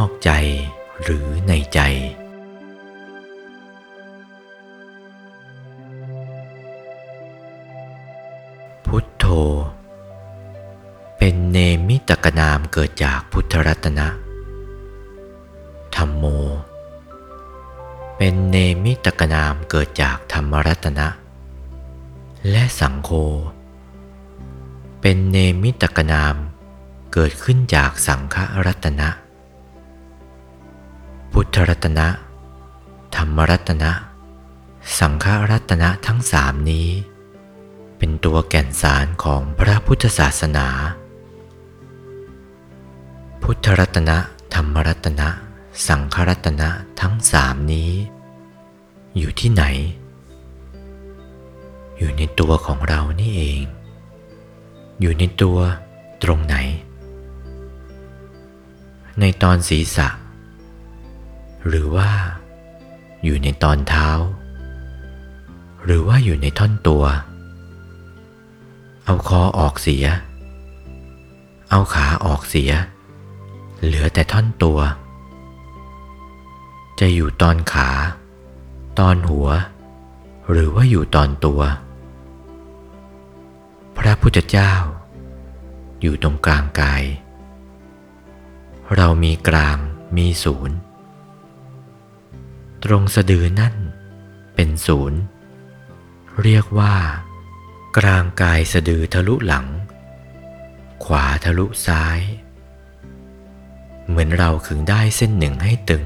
อกใจหรือในใจ พุทโธ เป็นเนมิตกนามเกิดจากพุทธรัตนะธรรมโม เป็นเนมิตกนามเกิดจากธรรมรัตนะ และสังโฆเป็นเนมิตกนามเกิดขึ้นจากสังฆรัตนะ พุทธรัตนะ ธรรมรัตนะ สังฆรัตนะทั้งสามนี้ เป็นตัวแก่นสารของพระพุทธศาสนา พุทธรัตนะ ธรรมรัตนะ สังฆรัตนะทั้งสามนี้ อยู่ที่ไหน อยู่ในตัวของเรานี่เอง อยู่ในตัวตรงไหน ในตอนศีรษะ หรือว่า อยู่ในตอนเท้า หรือว่าอยู่ในท่อนตัว เอาคอออกเสีย เอาขาออกเสีย เหลือแต่ท่อนตัว จะอยู่ตอนขา ตอนหัว หรือว่าอยู่ตอนตัว พระพุทธเจ้า อยู่ตรงกลางกาย เรามีกลางมีศูนย์ ตรงสะดือนั่นเป็นศูนย์ เรียกว่า กลางกายสะดือทะลุหลัง ขวาทะลุซ้าย เหมือนเราขึงได้เส้นหนึ่งให้ตึง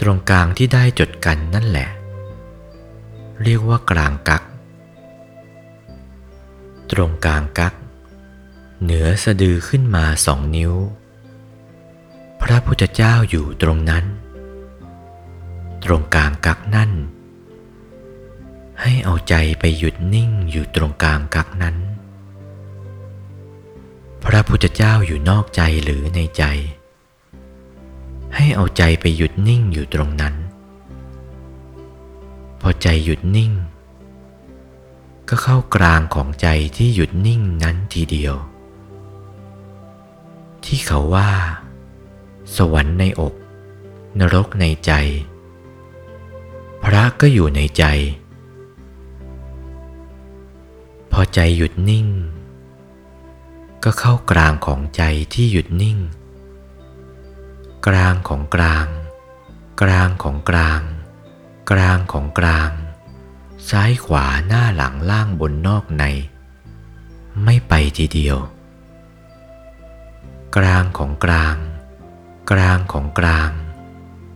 ตรงกลางที่ได้จดกันนั่นแหละ เรียกว่ากลางกัก ตรงกลางกัก เหนือสะดือขึ้นมาสองนิ้ว พระพุทธเจ้าอยู่ตรงนั้น ตรงกลางกักนั่น ให้เอาใจไปหยุดนิ่งอยู่ตรงกลางกักนั้น พระพุทธเจ้าอยู่นอกใจหรือในใจ ให้เอาใจไปหยุดนิ่งอยู่ตรงนั้น พอใจหยุดนิ่ง ก็เข้ากลางของใจที่หยุดนิ่งนั้นทีเดียว ที่เขาว่า สวรรค์ในอก นรกในใจ พระก็อยู่ในใจ พอใจหยุดนิ่ง ก็เข้ากลางของใจที่หยุดนิ่ง กลางของกลาง กลางของกลาง กลางของกลาง ซ้ายขวาหน้าหลังล่างบนนอกใน ไม่ไปทีเดียว กลางของกลาง กลางของกลาง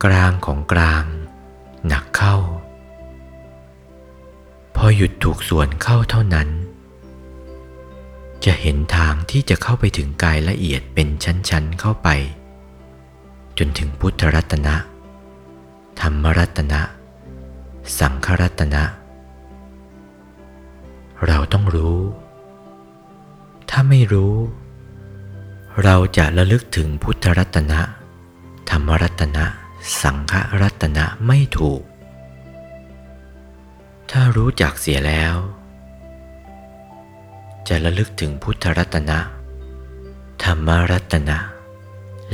กลางของกลาง หนักเข้า พอหยุดถูกส่วนเข้าเท่านั้น จะเห็นทางที่จะเข้าไปถึงกายละเอียดเป็นชั้นๆเข้าไป จนถึงพุทธรัตนะ ธรรมรัตนะ สังฆรัตนะ เราต้องรู้ ถ้าไม่รู้ เราจะระลึกถึงพุทธรัตนะ ธรรมรัตนะ สังฆรัตนะไม่ถูก ถ้ารู้จักเสียแล้ว จะระลึกถึงพุทธรัตนะ ธรรมรัตนะ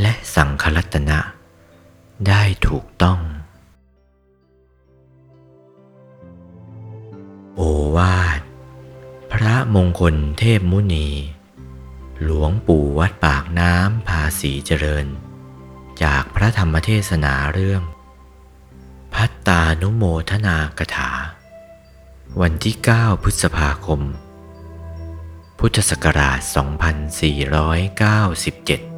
และสังฆรัตนะ ได้ถูกต้อง โอวาท พระมงคลเทพมุนี หลวงปู่วัดปากน้ำภาษีเจริญ จากพระธรรมเทศนาเรื่อง พัตตานุโมทนากถา วันที่ 9 พฤษภาคม พุทธศักราช 2497